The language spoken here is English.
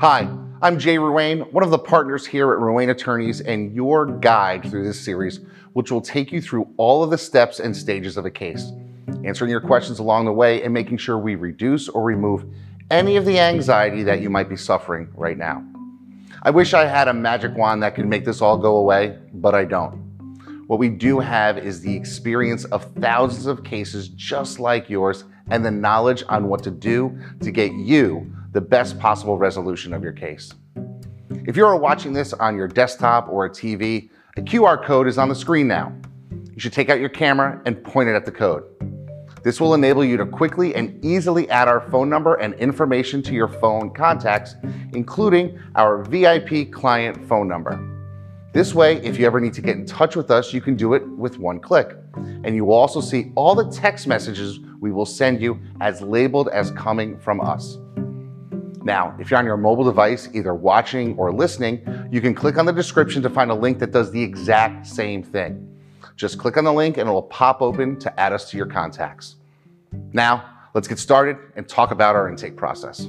Hi, I'm Jay Ruane, one of the partners here at Ruane Attorneys and your guide through this series, which will take you through all of the steps and stages of a case, answering your questions along the way and making sure we reduce or remove any of the anxiety that you might be suffering right now. I wish I had a magic wand that could make this all go away, but I don't. What we do have is the experience of thousands of cases just like yours and the knowledge on what to do to get you the best possible resolution of your case. If you are watching this on your desktop or a TV, a QR code is on the screen now. You should take out your camera and point it at the code. This will enable you to quickly and easily add our phone number and information to your phone contacts, including our VIP client phone number. This way, if you ever need to get in touch with us, you can do it with one click. And you will also see all the text messages we will send you as labeled as coming from us. Now, if you're on your mobile device, either watching or listening, you can click on the description to find a link that does the exact same thing. Just click on the link and it will pop open to add us to your contacts. Now, let's get started and talk about our intake process.